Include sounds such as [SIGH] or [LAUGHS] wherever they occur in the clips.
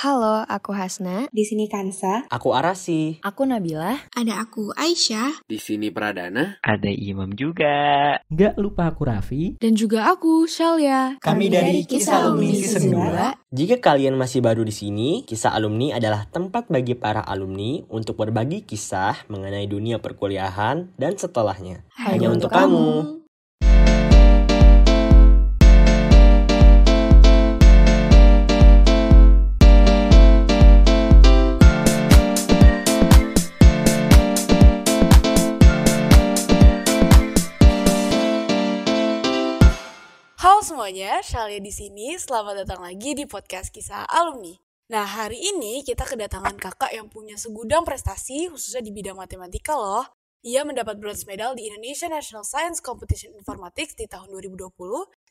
Halo, aku Hasna. Di sini Kansa. Aku Arasi. Aku Nabila. Ada aku Aisyah. Di sini Pradana. Ada Imam juga. Nggak lupa aku Raffi. Dan juga aku Shalia. Kami dari Kisah Alumni Season 2. Jika kalian masih baru di sini, Kisah Alumni adalah tempat bagi para alumni untuk berbagi kisah mengenai dunia perkuliahan dan setelahnya. Hanya, untuk kamu. Halo semuanya, Shalia di sini. Selamat datang lagi di podcast Kisah Alumni. Nah, hari ini kita kedatangan kakak yang punya segudang prestasi, khususnya di bidang matematika loh. Ia mendapat bronze medal di Indonesia National Science Competition Informatics di tahun 2020,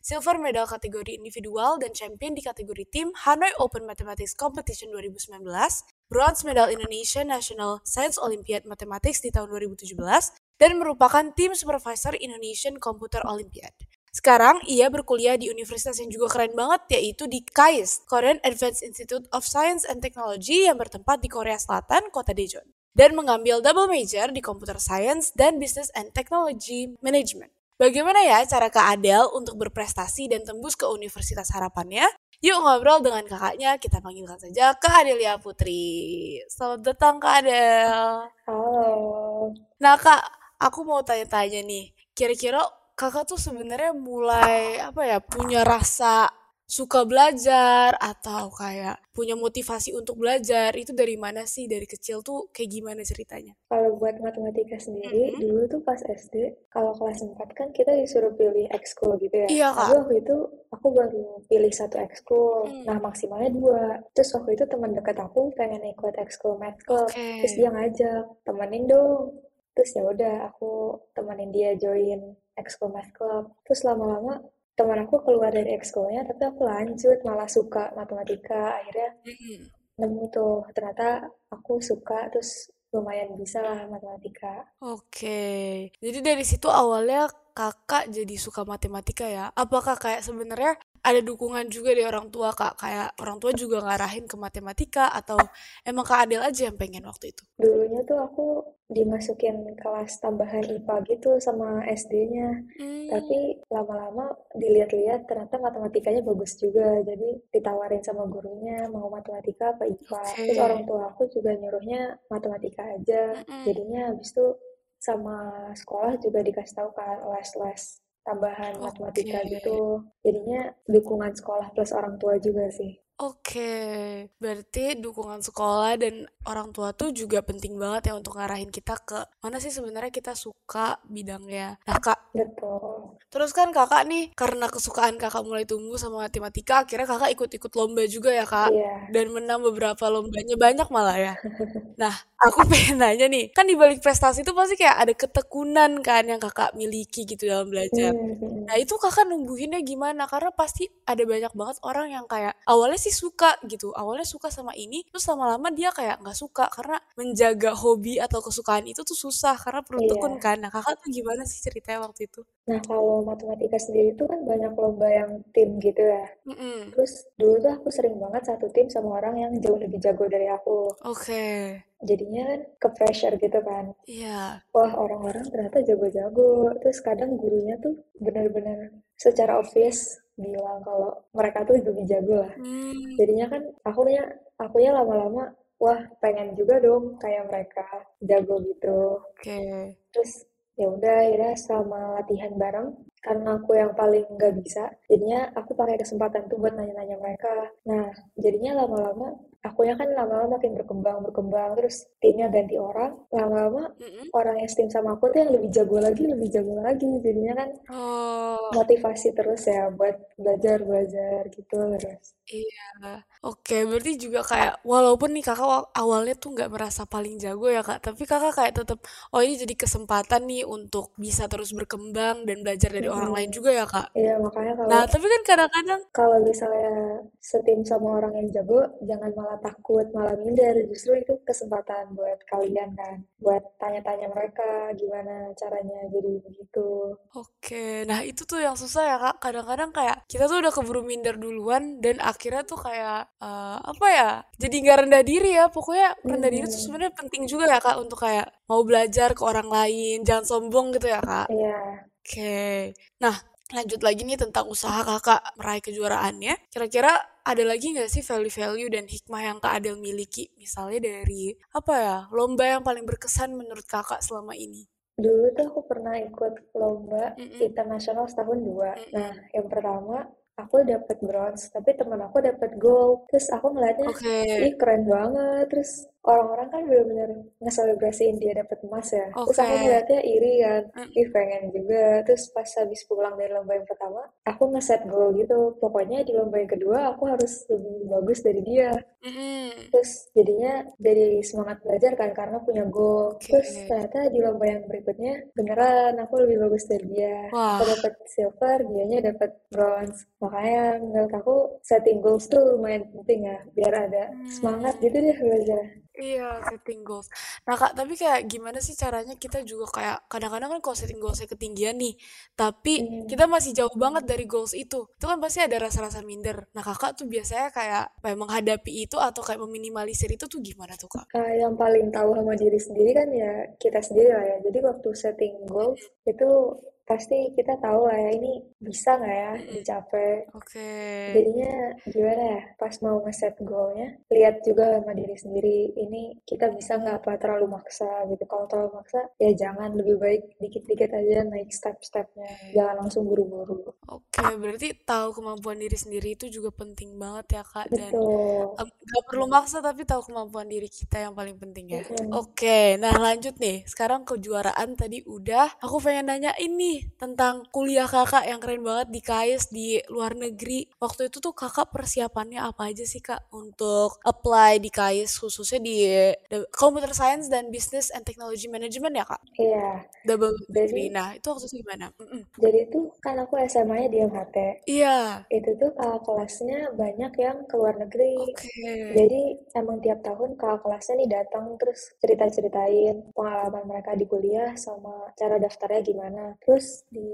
silver medal kategori individual dan champion di kategori tim Hanoi Open Mathematics Competition 2019, bronze medal Indonesia National Science Olympiad Mathematics di tahun 2017, dan merupakan tim supervisor Indonesian Computer Olympiad. Sekarang ia berkuliah di universitas yang juga keren banget yaitu di KAIST, Korean Advanced Institute of Science and Technology yang bertempat di Korea Selatan, kota Daejeon. Dan mengambil double major di Computer Science dan Business and Technology Management. Bagaimana ya cara Kak Adel untuk berprestasi dan tembus ke Universitas Harapannya? Yuk ngobrol dengan kakaknya, kita panggilkan saja Kak Adelia Putri. Selamat datang Kak Adel. Halo. Nah Kak, aku mau tanya-tanya nih, kira-kira kakak tuh sebenarnya mulai apa ya punya rasa suka belajar atau kayak punya motivasi untuk belajar itu dari mana sih dari kecil tuh kayak gimana ceritanya? Kalau buat matematika sendiri mm-hmm. dulu tuh pas SD kalau kelas 4 kan kita disuruh pilih ekskul gitu ya. Iya kak. Tapi waktu itu aku baru pilih satu ekskul. Mm. Nah maksimalnya dua. Terus waktu itu teman dekat aku pengen ikut ekskul math club. Okay. Terus dia ngajak temenin dong. Terus ya udah aku temenin dia join ekskul math club. Terus lama-lama teman aku keluar dari ekskulnya, tapi aku lanjut malah suka matematika. Akhirnya nemu tuh ternyata aku suka terus lumayan bisa lah matematika. Oke, jadi dari situ awalnya kakak jadi suka matematika ya. Apakah kayak sebenarnya ada dukungan juga dari orang tua kak kayak orang tua juga ngarahin ke matematika atau emang kak Adel aja yang pengen waktu itu dulunya tuh aku dimasukin kelas tambahan IPA gitu sama SD-nya hmm. tapi lama-lama dilihat-lihat ternyata matematikanya bagus juga jadi ditawarin sama gurunya mau matematika apa IPA okay. terus orang tua aku juga nyuruhnya matematika aja hmm. jadinya habis itu sama sekolah juga dikasih tahu kan les-les tambahan okay. matematika gitu. Jadinya dukungan sekolah plus orang tua juga sih. Oke, berarti dukungan sekolah dan orang tua tuh juga penting banget ya untuk ngarahin kita ke mana sih sebenarnya kita suka bidangnya. Nah kak, betul. Terus kan kakak nih karena kesukaan kakak mulai tumbuh sama matematika, akhirnya kakak ikut-ikut lomba juga ya kak, iya. dan menang beberapa lombanya banyak malah ya. nah, aku [LAUGHS] pengen nanya nih, kan di balik prestasi itu pasti kayak ada ketekunan kan yang kakak miliki gitu dalam belajar. Hmm. Nah itu kakak numbuhinnya gimana? Karena pasti ada banyak banget orang yang kayak awalnya sih suka gitu awalnya suka sama ini terus lama-lama dia kayak nggak suka karena menjaga hobi atau kesukaan itu tuh susah karena perlu Iya. tekun kan nah kakak tuh gimana sih ceritanya waktu itu Nah, kalau matematika sendiri itu kan banyak lomba yang tim gitu ya. Mm-mm. Terus dulu tuh aku sering banget satu tim sama orang yang jauh lebih jago dari aku. oke Jadinya kan ke pressure gitu kan. iya Wah, orang-orang ternyata jago-jago. Terus kadang gurunya tuh benar-benar secara obvious bilang kalau mereka tuh lebih jago lah. Hmm, Jadinya kan akunya akunya lama-lama wah pengen juga dong kayak mereka jago gitu. oke Terus ya udah akhirnya selama latihan bareng karena aku yang paling nggak bisa jadinya aku pakai kesempatan tuh buat nanya-nanya mereka nah jadinya lama-lama akunya kan lama-lama makin berkembang berkembang terus timnya ganti orang. Lama-lama Mm-mm. orang yang setim sama aku tuh yang lebih jago lagi lebih jago lagi. Jadinya kan oh. motivasi terus ya buat belajar belajar gitu terus. Iya oke berarti juga kayak walaupun nih kakak wa- awalnya tuh nggak merasa paling jago ya kak tapi kakak kayak tetap oh ini jadi kesempatan nih untuk bisa terus berkembang dan belajar dari orang lain juga ya kak Iya makanya kalau nah tapi kan kadang-kadang kalau misalnya setim sama orang yang jago jangan malah malah takut, malah minder, justru itu kesempatan buat kalian kan, buat tanya-tanya mereka gimana caranya jadi begitu. Oke, nah itu tuh yang susah ya kak. Kadang-kadang kayak kita tuh udah keburu minder duluan dan akhirnya tuh kayak uh, apa ya? Jadi nggak rendah diri ya. Pokoknya rendah diri tuh Hmm. sebenarnya penting juga ya kak untuk kayak mau belajar ke orang lain, jangan sombong gitu ya kak. Iya. Oke, nah lanjut lagi nih tentang usaha kakak meraih kejuaraannya. Kira-kira ada lagi nggak sih value-value dan hikmah yang Kak Adel miliki? Misalnya dari apa ya, lomba yang paling berkesan menurut kakak selama ini? Dulu tuh aku pernah ikut lomba Mm-mm. internasional setahun dua. Mm-mm. Nah, yang pertama aku dapat bronze, tapi teman aku dapat gold. Terus aku ngeliatnya, Oke, ih keren banget. Terus orang-orang kan bener-bener ngeselebrasiin dia dapat emas ya. Terus aku ngeliatnya iri kan, Mm. ih pengen juga. Terus pas habis pulang dari lomba yang pertama, aku ngeset goal gitu. Pokoknya di lomba yang kedua aku harus lebih bagus dari dia. Mm-mm. Terus jadinya dari semangat belajar kan karena punya goal. Oke. Terus ternyata di lomba yang berikutnya beneran aku lebih bagus dari dia. Aku Wah, dapat silver, dianya dapat bronze. Makanya menurut aku setting goals tuh lumayan penting ya biar ada semangat hmm. gitu deh belajar. Iya, setting goals. Nah, Kak, tapi kayak gimana sih caranya kita juga kayak kadang-kadang kan kalau setting goalsnya ketinggian nih, tapi Hmm. kita masih jauh banget dari goals itu. Itu kan pasti ada rasa-rasa minder. Nah, Kakak tuh biasanya kayak kayak menghadapi itu atau kayak meminimalisir itu tuh gimana tuh, Kak? Uh, yang paling tahu sama diri sendiri kan ya kita sendiri lah ya. Jadi waktu setting goals itu pasti kita tahu lah ya ini bisa nggak ya dicapai. Oke. Jadinya gimana ya, pas mau ngeset goalnya, lihat juga sama diri sendiri, ini kita bisa nggak apa terlalu maksa gitu. Kalau terlalu maksa, ya jangan, lebih baik dikit-dikit aja naik step-stepnya, jangan langsung buru-buru. Oke, berarti tahu kemampuan diri sendiri itu juga penting banget ya, Kak. Dan nggak perlu maksa tapi tahu kemampuan diri kita yang paling penting ya. Mm-mm. Oke, nah lanjut nih. Sekarang kejuaraan tadi udah. Aku pengen nanya ini tentang kuliah kakak yang keren banget di KAIS di luar negeri. Waktu itu tuh kakak persiapannya apa aja sih kak untuk apply di KAIS khususnya di Computer Science dan Business and Technology Management ya kak? Iya, Double degree. jadi Nah itu waktu itu gimana? Mm-mm. jadi tuh kan aku SMA-nya di MHT. Iya. Itu tuh kakak kelasnya banyak yang ke luar negeri. Oke. Jadi emang tiap tahun kakak kelasnya nih datang terus cerita-ceritain pengalaman mereka di kuliah sama cara daftarnya gimana. Terus di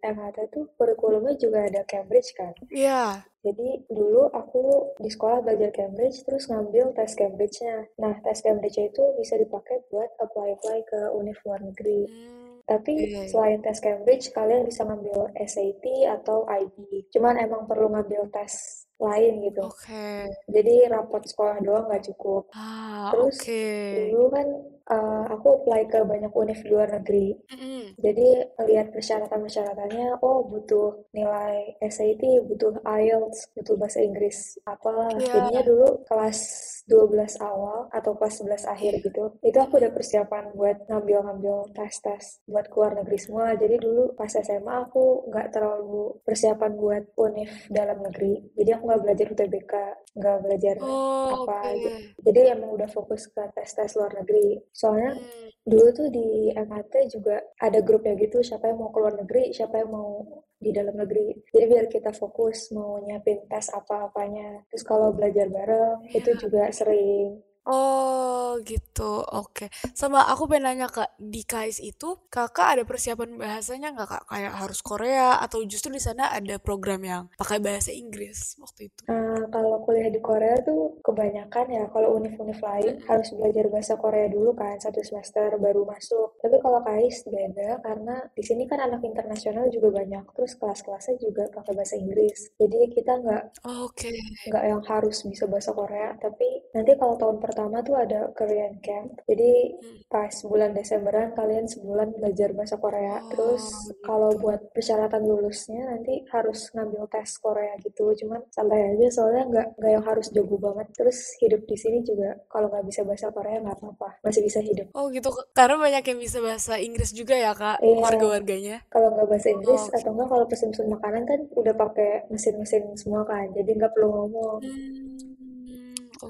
MHT tuh kurikulumnya juga ada Cambridge kan. Iya. Jadi dulu aku di sekolah belajar Cambridge terus ngambil tes Cambridge-nya. Nah, tes Cambridge itu bisa dipakai buat apply-apply ke univ luar negeri. Hmm, Tapi iya, iya. selain tes Cambridge, kalian bisa ngambil SAT atau IB. Cuman emang perlu ngambil tes lain gitu. Oke. Jadi rapot sekolah doang nggak cukup. Ah, Terus oke. dulu kan uh, aku apply ke banyak univ di luar negeri. Mm-mm. Jadi lihat persyaratan-persyaratannya, oh butuh nilai SAT, butuh IELTS, butuh bahasa Inggris, apalah. Iya. Jadinya dulu kelas 12 awal atau kelas 11 akhir gitu, itu aku udah persiapan buat ngambil-ngambil tes-tes buat keluar negeri semua. Jadi dulu pas SMA aku nggak terlalu persiapan buat univ dalam negeri. Jadi aku nggak belajar UTBK, nggak belajar Oh, apa oke. gitu. Jadi emang udah fokus ke tes-tes luar negeri. Soalnya Hmm. dulu tuh di MHT juga ada grupnya gitu, siapa yang mau keluar negeri, siapa yang mau di dalam negeri. Jadi biar kita fokus mau nyiapin tes apa-apanya. Terus kalau belajar bareng itu Iya. juga sering. Oh gitu, oke. Sama aku pengen nanya kak, di KAIS itu kakak ada persiapan bahasanya nggak kak? Kayak harus Korea atau justru di sana ada program yang pakai bahasa Inggris waktu itu? Nah, kalau kuliah di Korea tuh kebanyakan ya kalau univ-univ lain Mm-mm. harus belajar bahasa Korea dulu kan satu semester baru masuk. Tapi kalau KAIS beda karena di sini kan anak internasional juga banyak. Terus kelas-kelasnya juga pakai bahasa Inggris. Jadi kita nggak Oh, Oke. nggak yang harus bisa bahasa Korea, tapi nanti kalau tahun pertama tuh ada Korean Camp. Jadi Hmm. pas bulan Desemberan kalian sebulan belajar bahasa Korea. Terus Oh kalau gitu. buat persyaratan lulusnya nanti harus ngambil tes Korea gitu. Cuman santai aja soalnya nggak nggak yang harus jago banget. Terus hidup di sini juga kalau nggak bisa bahasa Korea nggak apa-apa, masih bisa hidup. Oh gitu, karena banyak yang bisa bahasa Inggris juga ya kak, Iya, warga-warganya. kalau nggak bahasa Inggris Oke. atau nggak kalau pesen-pesen makanan kan udah pakai mesin-mesin semua kan, jadi nggak perlu ngomong. Hmm,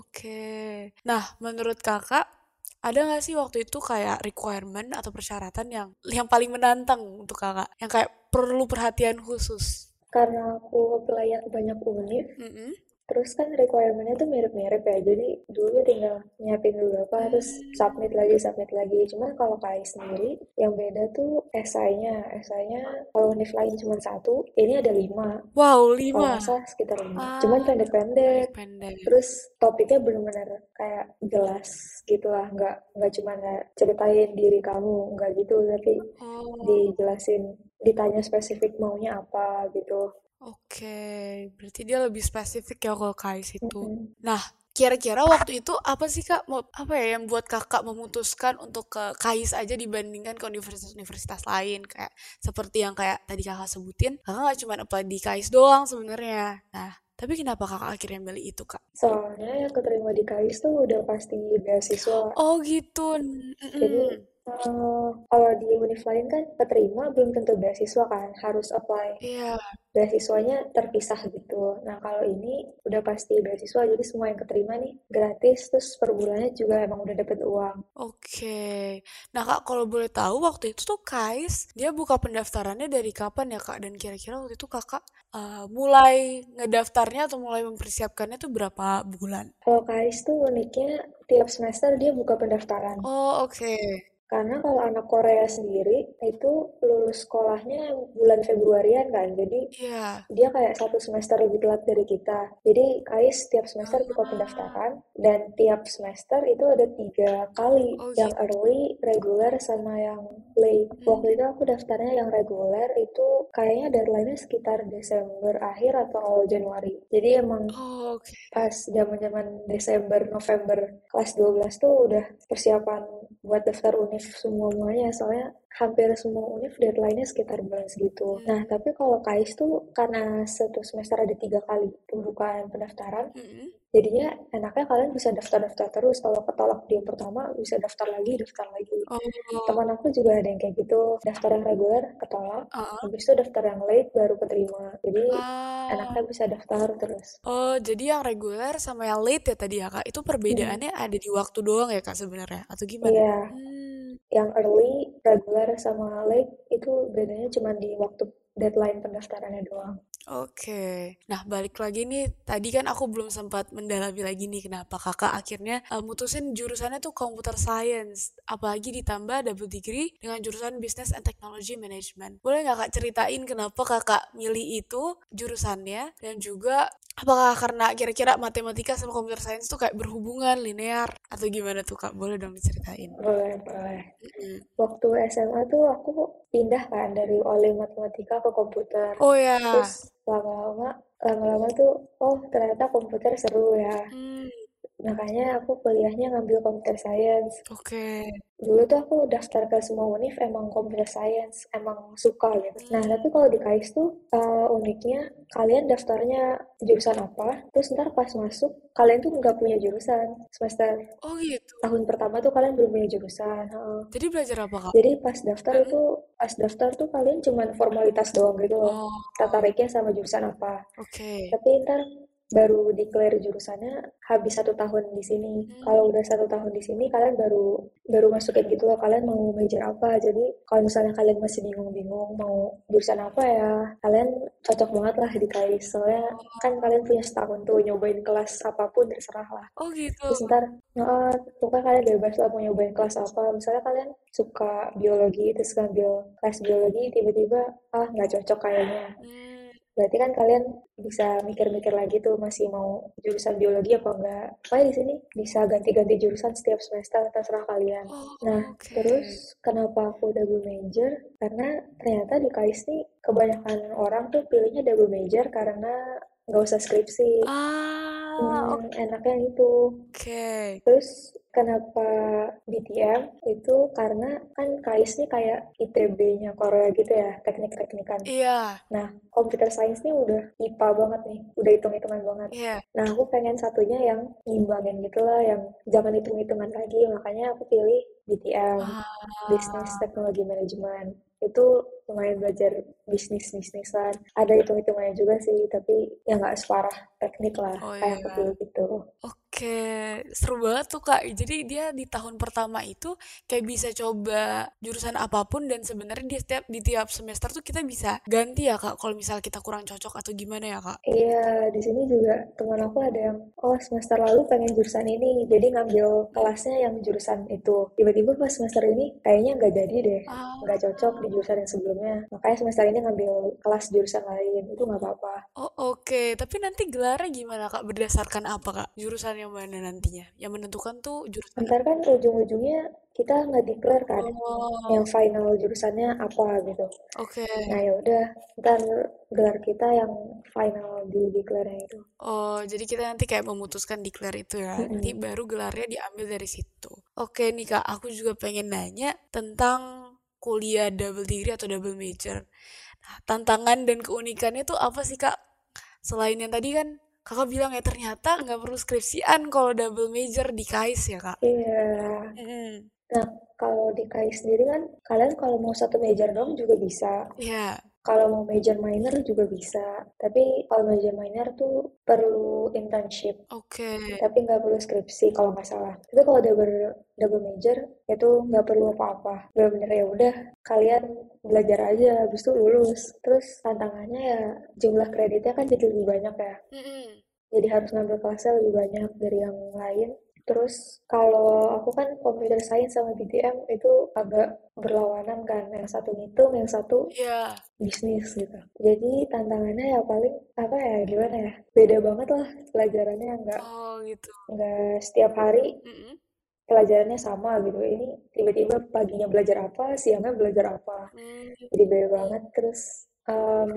oke. Nah, menurut kakak, ada nggak sih waktu itu kayak requirement atau persyaratan yang yang paling menantang untuk kakak, yang kayak perlu perhatian khusus? Karena aku ke banyak univ, Mm-mm. Terus kan requirement-nya tuh mirip-mirip ya, jadi dulu tinggal nyiapin dulu apa, terus submit lagi, submit lagi. Cuman kalau KAI sendiri, yang beda tuh esainya. Esainya kalau univ lain cuma satu, ini ada lima. Wow, Kalau lima. salah sekitar lima. Ah, Cuman pendek-pendek. Pendek. Terus topiknya benar-benar kayak jelas gitu lah, nggak nggak cuma ceritain diri kamu, nggak gitu, tapi Oh, dijelasin, ditanya spesifik maunya apa gitu. Oke. Berarti dia lebih spesifik ya kalau KAIS itu. Nah, kira-kira waktu itu apa sih Kak, mau apa ya yang buat Kakak memutuskan untuk ke KAIS aja dibandingkan ke universitas-universitas lain kayak seperti yang kayak tadi Kakak sebutin, Kakak nggak cuma apply di KAIS doang sebenarnya. Nah, tapi kenapa Kakak akhirnya milih itu, Kak? Soalnya yang keterima di KAIS tuh udah pasti beasiswa. Oh, gitu. Jadi Eh, kalau di univ lain kan keterima belum tentu beasiswa kan, harus apply. Iya. Beasiswanya terpisah gitu. Nah kalau ini udah pasti beasiswa, jadi semua yang keterima nih gratis, terus per bulannya juga emang udah dapet uang. Oke. Nah, Kak, kalau boleh tahu waktu itu tuh KAIS dia buka pendaftarannya dari kapan ya, Kak? Dan kira-kira waktu itu Kakak eh, mulai ngedaftarnya atau mulai mempersiapkannya tuh berapa bulan? Kalau KAIS tuh uniknya tiap semester dia buka pendaftaran. Oh, oke. Karena kalau anak Korea sendiri itu lulus sekolahnya bulan Februarian kan, jadi Iya. dia kayak satu semester lebih telat dari kita. Jadi KAIS tiap semester buka pendaftaran dan tiap semester itu ada tiga kali, Oh, yang gitu. early, regular, sama yang late. Waktu itu aku daftarnya yang regular itu kayaknya deadline-nya sekitar Desember akhir atau awal Januari. Jadi emang Oh, oke. pas zaman-zaman Desember, November kelas 12 tuh udah persiapan buat daftar univ semua-muanya soalnya hampir semua univ deadline-nya sekitar bulan segitu. Nah, tapi kalau KAIS tuh karena satu semester ada tiga kali pembukaan pendaftaran, Mm-mm. jadinya enaknya kalian bisa daftar-daftar terus. Kalau ketolak di yang pertama, bisa daftar lagi, daftar lagi. Oh, Teman aku juga ada yang kayak gitu, daftar yang reguler, ketolak, uh-uh. habis itu daftar yang late, baru keterima. Jadi Ah. enaknya bisa daftar terus. Oh, jadi yang reguler sama yang late ya tadi ya, Kak. Itu perbedaannya ada di waktu doang ya, Kak, sebenarnya? Atau gimana? Iya, Hmm. Yang early, regular, sama late itu bedanya cuma di waktu deadline pendaftarannya doang. Oke. Nah, balik lagi nih, tadi kan aku belum sempat mendalami lagi nih kenapa kakak akhirnya uh, mutusin jurusannya tuh computer science. Apalagi ditambah double degree dengan jurusan business and technology management. Boleh nggak kak ceritain kenapa kakak milih itu jurusannya dan juga apakah karena kira-kira matematika sama computer science tuh kayak berhubungan linear atau gimana tuh kak? Boleh dong diceritain. Boleh, boleh. Mm-mm. Waktu SMA tuh aku pindah kan dari oleh matematika ke komputer. Oh ya. Terus lama-lama, lama-lama tuh, oh ternyata komputer seru ya. Hmm, Makanya aku kuliahnya ngambil computer science. oke. Dulu tuh aku daftar ke semua univ emang computer science, emang suka gitu. Nah, tapi kalau di KAIS tuh uh, uniknya kalian daftarnya jurusan apa, terus ntar pas masuk kalian tuh nggak punya jurusan. Semester Oh gitu. tahun pertama tuh kalian belum punya jurusan. heeh. Jadi belajar apa kak? Jadi pas daftar itu, pas daftar tuh kalian cuman formalitas doang gitu loh. Oh, Tertariknya sama jurusan apa. oke. Tapi ntar baru declare jurusannya habis satu tahun di sini. Kalau udah satu tahun di sini, kalian baru baru masukin gitu loh. Kalian mau major apa? Jadi kalau misalnya kalian masih bingung-bingung mau jurusan apa ya, kalian cocok banget lah di KAIS. Soalnya kan kalian punya setahun tuh nyobain kelas apa pun terserah lah. Oh gitu. Terus ntar, nah, pokoknya kalian bebas lah mau nyobain kelas apa. Misalnya kalian suka biologi, terus ngambil kelas biologi, tiba-tiba, ah nggak cocok kayaknya. Hmm, Berarti kan kalian bisa mikir-mikir lagi tuh masih mau jurusan biologi apa enggak. Pokoknya di sini bisa ganti-ganti jurusan setiap semester, terserah kalian. Oh, Nah, oke. terus kenapa aku double major? Karena ternyata di KAIS nih kebanyakan orang tuh pilihnya double major karena nggak usah skripsi. Ah, Hmm, oke. enaknya itu. Oke. Terus kenapa BTM itu karena kan KAIS nih kayak ITB-nya Korea gitu ya, teknik-teknikan. Iya, Nah, computer science nih udah IPA banget nih, udah hitung-hitungan banget. iya. Nah, aku pengen satunya yang ngimbangin gitu lah, yang jangan hitung-hitungan lagi. Makanya aku pilih BTM, Ah, Business Technology Management. Itu lumayan belajar bisnis-bisnisan. Ada hitung-hitungannya juga sih, tapi ya nggak separah teknik lah, Oh, kayak aku iya. pilih gitu. Oke, seru banget tuh Kak. Jadi dia di tahun pertama itu kayak bisa coba jurusan apa pun dan sebenarnya di setiap di tiap semester tuh kita bisa ganti ya Kak kalau misal kita kurang cocok atau gimana ya Kak? Iya, di sini juga teman aku ada yang oh semester lalu pengen jurusan ini, jadi ngambil kelasnya yang jurusan itu. Tiba-tiba pas semester ini kayaknya nggak jadi deh, Ah, nggak cocok di jurusan yang sebelumnya. Makanya semester ini ngambil kelas jurusan lain, itu nggak apa-apa. Oh oke, tapi nanti gelarnya gimana Kak? Berdasarkan apa Kak? Jurusan yang mana nantinya? Yang menentukan tuh jurusan Ntar kan ujung-ujungnya kita nggak declare kan, Oh, yang final jurusannya apa gitu. oke. Nah ya udah, ntar gelar kita yang final di declare itu. Oh, jadi kita nanti kayak memutuskan declare itu ya. Nanti Mm-mm. baru gelarnya diambil dari situ. Oke nih Kak, aku juga pengen nanya tentang kuliah double degree atau double major. Nah, tantangan dan keunikannya tuh apa sih Kak? Selain yang tadi kan Kakak bilang ya ternyata nggak perlu skripsian kalau double major di KAIS ya Kak? Iya. Mm-mm. Nah, kalau di KAI sendiri kan, kalian kalau mau satu major dong juga bisa. Iya. Kalau mau major minor juga bisa. Tapi kalau major minor tuh perlu internship. Oke. Tapi nggak perlu skripsi kalau nggak salah. Tapi kalau double double major itu nggak perlu apa-apa. Bener-bener ya udah kalian belajar aja, habis itu lulus. Terus tantangannya ya jumlah kreditnya kan jadi lebih banyak ya. Mm-mm. Jadi harus ngambil kelasnya lebih banyak dari yang lain. Terus kalau aku kan computer science sama BTM itu agak berlawanan kan. Yang satu ngitung, yang satu Iya. bisnis gitu. Jadi tantangannya ya paling apa ya gimana ya? Beda banget lah pelajarannya nggak Oh gitu. nggak setiap hari Mm-mm. pelajarannya sama gitu. Ini tiba-tiba paginya belajar apa, siangnya belajar apa. Mm, Jadi beda banget. Terus em,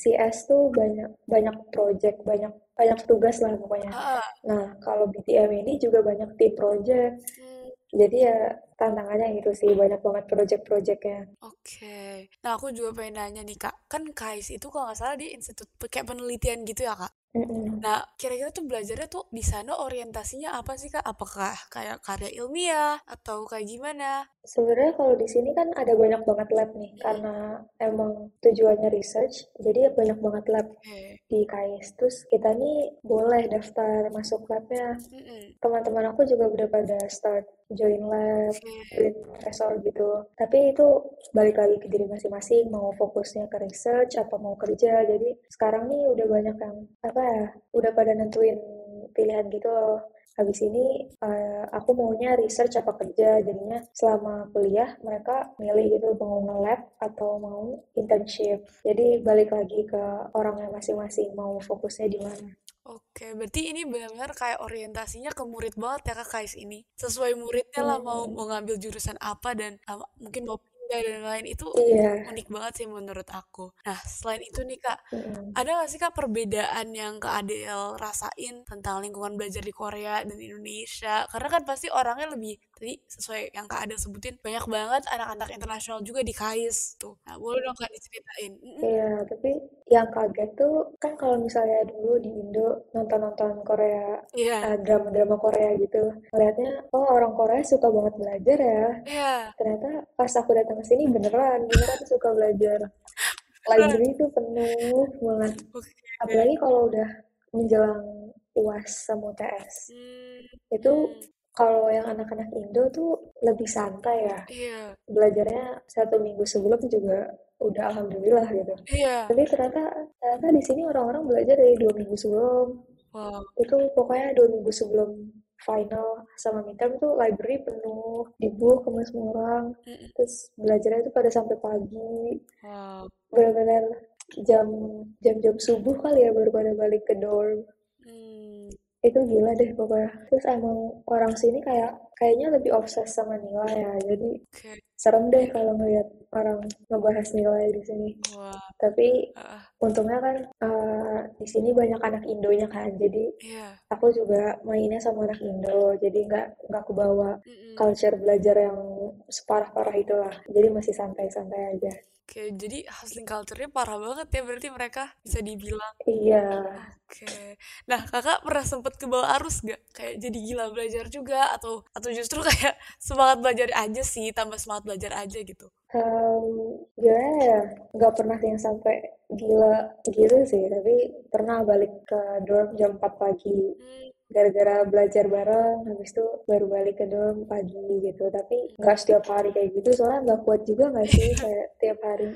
CS tuh banyak banyak project, banyak banyak tugas lah pokoknya. ah, Nah, kalau BTM ini juga banyak tim project. mm, Jadi ya tantangannya gitu sih, banyak banget project-projectnya. Oke. Nah, aku juga pengen nanya nih, Kak. Kan KAIS itu kalau nggak salah di institut kayak penelitian gitu ya, Kak? Mm-mm. Nah, kira-kira tuh belajarnya tuh di sana orientasinya apa sih, Kak? Apakah kayak karya ilmiah atau kayak gimana? Sebenarnya kalau di sini kan ada banyak banget lab nih, karena emang tujuannya research, jadi banyak banget lab Oke. Di KAIS. Terus kita nih boleh daftar masuk labnya. Teman-teman aku juga udah pada start join lab, join profesor gitu. Tapi itu balik lagi ke diri masing-masing, mau fokusnya ke research apa mau kerja. Jadi sekarang nih udah banyak yang apa ya, udah pada nentuin pilihan gitu loh. Habis ini eh, aku maunya research apa kerja. Jadinya selama kuliah mereka milih gitu mau nge-lab atau mau internship. Jadi balik lagi ke orangnya masing-masing mau fokusnya di mana. Oke, berarti ini benar-benar kayak orientasinya ke murid banget ya Kak Kais ini. Sesuai muridnya lah mau mau ngambil jurusan apa dan uh, mungkin mau pindah dan lain itu iya. unik banget sih menurut aku. Nah, selain itu nih Kak, Mm-mm. ada nggak sih Kak perbedaan yang Kak Adel rasain tentang lingkungan belajar di Korea dan Indonesia? Karena kan pasti orangnya lebih tadi sesuai yang Kak Adel sebutin banyak banget anak-anak internasional juga di KAIS tuh. Nah, boleh dong Kak diceritain. Iya, tapi yang kaget tuh kan kalau misalnya dulu di Indo nonton-nonton Korea, Iya, eh, drama-drama Korea gitu, ngeliatnya oh orang Korea suka banget belajar ya. iya, Ternyata pas aku datang ke sini beneran, beneran suka belajar. [LAUGHS] Library itu penuh banget. Apalagi kalau udah menjelang UAS sama UTS. Hmm, Itu kalau yang anak-anak Indo tuh lebih santai ya. iya, Belajarnya satu minggu sebelum juga udah alhamdulillah gitu. iya. Tapi ternyata ternyata di sini orang-orang belajar dari dua minggu sebelum. Wow. Itu pokoknya dua minggu sebelum final sama midterm tuh library penuh, dibuka sama semua orang. Mm-mm. Terus belajarnya itu pada sampai pagi. Wow. Benar-benar jam jam-jam subuh kali ya baru pada balik ke dorm. Itu gila deh pokoknya. Terus emang orang sini kayak kayaknya lebih obses sama nilai ya. Jadi serem deh kalau ngeliat orang ngebahas nilai di sini. Wah. Tapi ah, untungnya kan eh, di sini banyak anak Indonya kan. Jadi iya. aku juga mainnya sama anak Indo. Jadi nggak nggak kebawa Mm-mm. culture belajar yang separah-parah itulah. Jadi masih santai-santai aja. Oke, jadi hustling culture-nya parah banget ya berarti mereka bisa dibilang. Iya. Oke. Nah, kakak pernah sempet ke bawah arus gak? Kayak jadi gila belajar juga atau atau justru kayak [LAUGHS] semangat belajar aja sih, tambah semangat belajar aja gitu. Em, gimana ya? Nggak pernah yang sampai gila gitu sih. Tapi pernah balik ke dorm jam 4 pagi. Hmm, gara-gara belajar bareng habis itu baru balik ke dorm pagi gitu. Tapi nggak setiap hari kayak gitu soalnya nggak kuat juga nggak sih? Kayak tiap hari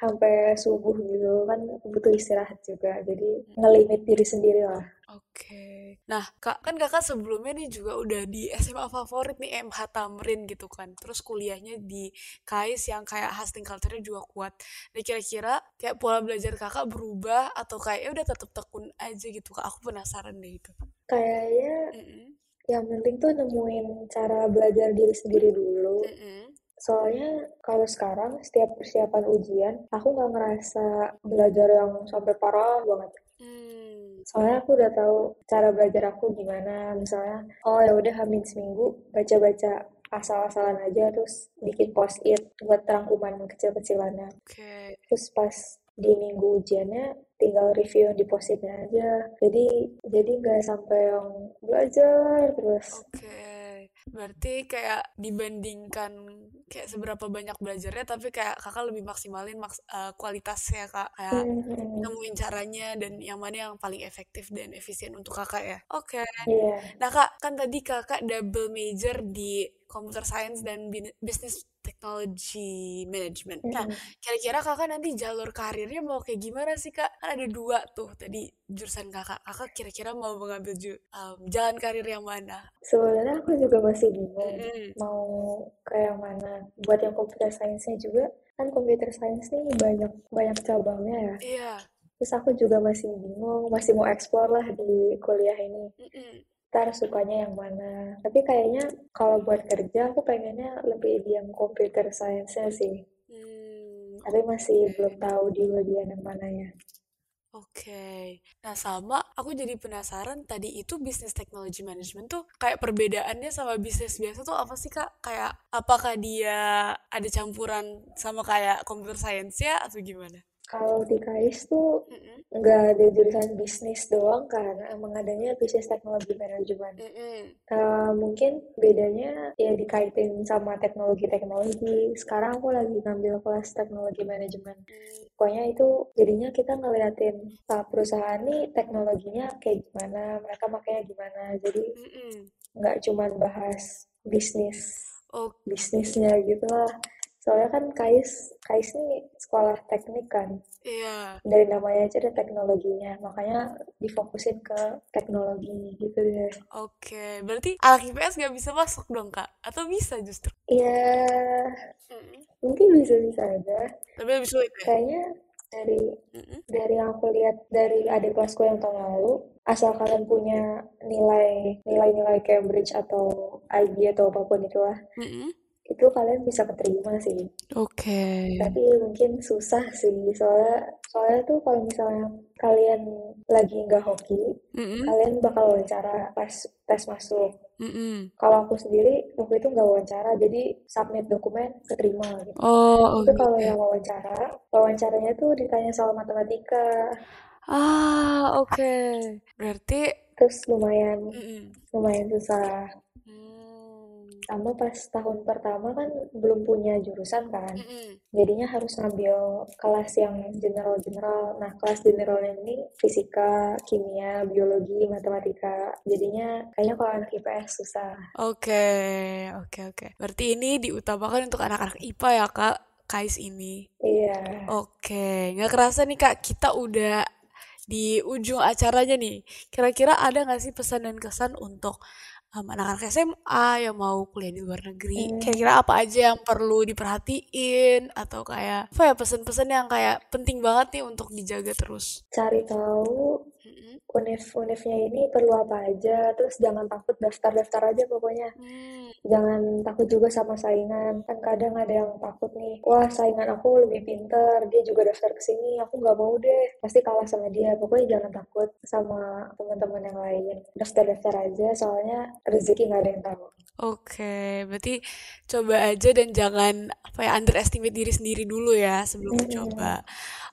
sampai subuh gitu kan butuh istirahat juga jadi ngelimit diri sendiri lah Oke. Nah, Kak, kan Kakak sebelumnya nih juga udah di SMA favorit nih MH Tamrin gitu kan. Terus kuliahnya di KAIS yang kayak hosting culture-nya juga kuat. Nah, kira-kira kayak pola belajar Kakak berubah atau kayak ya udah tetap tekun aja gitu, Kak? Aku penasaran deh itu. Kayaknya mm -mm. yang penting tuh nemuin cara belajar diri sendiri dulu. Mm -mm. Soalnya kalau sekarang setiap persiapan ujian, aku nggak ngerasa belajar yang sampai parah banget. Hmm. Soalnya aku udah tahu cara belajar aku gimana. Misalnya, oh ya udah hamin seminggu baca-baca asal-asalan aja terus bikin post it buat rangkuman kecil-kecilannya. Okay. Terus pas di minggu ujiannya tinggal review di positnya aja. Jadi jadi nggak sampai yang belajar terus. Okay berarti kayak dibandingkan kayak seberapa banyak belajarnya tapi kayak kakak lebih maksimalin maks uh, kualitasnya kak kayak mm-hmm. nemuin caranya dan yang mana yang paling efektif dan efisien untuk kakak ya oke okay. yeah. nah kak kan tadi kakak double major di computer science dan business technology management. Nah, kira-kira kakak nanti jalur karirnya mau kayak gimana sih kak? Kan ada dua tuh tadi jurusan kakak. Kakak kira-kira mau mengambil um, jalan karir yang mana? Sebenarnya aku juga masih bingung mm-hmm. mau ke yang mana. Buat yang computer science-nya juga, kan computer science nih banyak banyak cabangnya ya. Iya. Terus aku juga masih bingung, masih mau explore lah di kuliah ini. Mm-mm ntar sukanya yang mana. Tapi kayaknya kalau buat kerja aku pengennya lebih di yang computer science-nya sih. Hmm, Tapi masih okay. belum tahu di bagian yang mana ya. Oke, okay. nah sama aku jadi penasaran tadi itu bisnis technology management tuh kayak perbedaannya sama bisnis biasa tuh apa sih kak? Kayak apakah dia ada campuran sama kayak computer science ya atau gimana? Kalau di KAIS tuh nggak ada jurusan bisnis doang kan, emang adanya bisnis teknologi manajemen. Uh, mungkin bedanya ya dikaitin sama teknologi-teknologi. Sekarang aku lagi ngambil kelas teknologi manajemen. Mm. Pokoknya itu jadinya kita ngeliatin uh, perusahaan nih teknologinya kayak gimana, mereka makanya gimana. Jadi nggak cuma bahas bisnis, oh. bisnisnya gitu lah soalnya kan Kais Kais ini sekolah teknik kan. Iya. Dari namanya aja ada teknologinya makanya difokusin ke teknologi gitu deh. Oke berarti anak IPS gak bisa masuk dong kak? Atau bisa justru? Iya. Hmm. mungkin bisa bisa aja. Tapi lebih sulit ya? Kayaknya dari mm-hmm. dari yang aku lihat dari adik kelasku yang tahun lalu asal kalian punya nilai nilai-nilai Cambridge atau IB atau apa pun itulah mm-hmm itu kalian bisa keterima sih. Oke. Okay. Tapi mungkin susah sih soalnya soalnya tuh kalau misalnya kalian lagi nggak hoki, mm -hmm. kalian bakal wawancara pas tes masuk. Mm -hmm. Kalau aku sendiri waktu itu nggak wawancara, jadi submit dokumen keterima gitu. Oh. Itu kalau yang wawancara, wawancaranya tuh ditanya soal matematika. Ah, oke. Okay. Berarti terus lumayan mm -hmm. lumayan susah sama pas tahun pertama kan belum punya jurusan kan? Mm -hmm. jadinya harus ngambil kelas yang general-general. Nah kelas general ini fisika kimia biologi matematika. Jadinya kayaknya kalau anak IPS susah. Oke okay, oke okay, oke. Okay. berarti ini diutamakan untuk anak-anak IPA ya kak Kais ini? Iya. Oke nggak kerasa nih kak kita udah di ujung acaranya nih. Kira-kira ada nggak sih pesan dan kesan untuk um, anak-anak SMA yang mau kuliah di luar negeri, kira-kira apa aja yang perlu diperhatiin? Atau kayak apa ya pesan-pesan yang kayak penting banget nih untuk dijaga terus? Cari tahu univ-univnya ini perlu apa aja, terus jangan takut daftar-daftar aja pokoknya. Hmm. Jangan takut juga sama saingan, kan kadang ada yang takut nih, wah saingan aku lebih pinter, dia juga daftar ke sini, aku nggak mau deh, pasti kalah sama dia. Pokoknya jangan takut sama teman-teman yang lain, daftar-daftar aja, soalnya rezeki nggak ada yang tahu. Oke, berarti coba aja dan jangan apa ya underestimate diri sendiri dulu ya sebelum mencoba.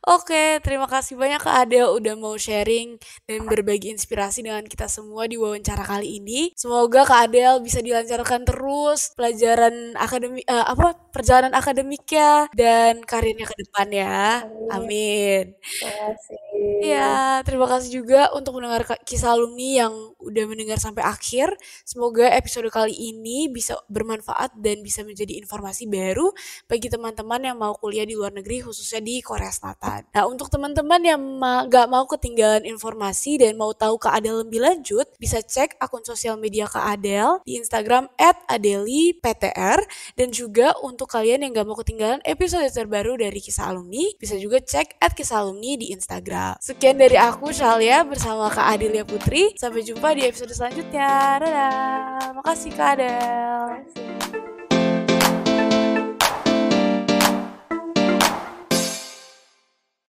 Oke, terima kasih banyak Kak Adel udah mau sharing dan berbagi inspirasi dengan kita semua di wawancara kali ini. Semoga Kak Adel bisa dilancarkan terus pelajaran akademik uh, apa perjalanan akademiknya dan karirnya ke depan ya. Amin. Terima kasih. Ya, terima kasih juga untuk mendengar kisah alumni yang udah mendengar sampai akhir. Semoga episode kali ini bisa bermanfaat dan bisa menjadi informasi baru bagi teman-teman yang mau kuliah di luar negeri khususnya di Korea Selatan. Nah, untuk teman-teman yang ma gak mau ketinggalan informasi dan mau tahu Kak Adel lebih lanjut, bisa cek akun sosial media Kak Adel di Instagram @adeliptr dan juga untuk kalian yang gak mau ketinggalan episode terbaru dari Kisah Alumni, bisa juga cek @kisah alumni di Instagram. Sekian dari aku Shalia bersama Kak Adelia Putri. Sampai jumpa di episode selanjutnya. Dadah. Makasih Kak Adel.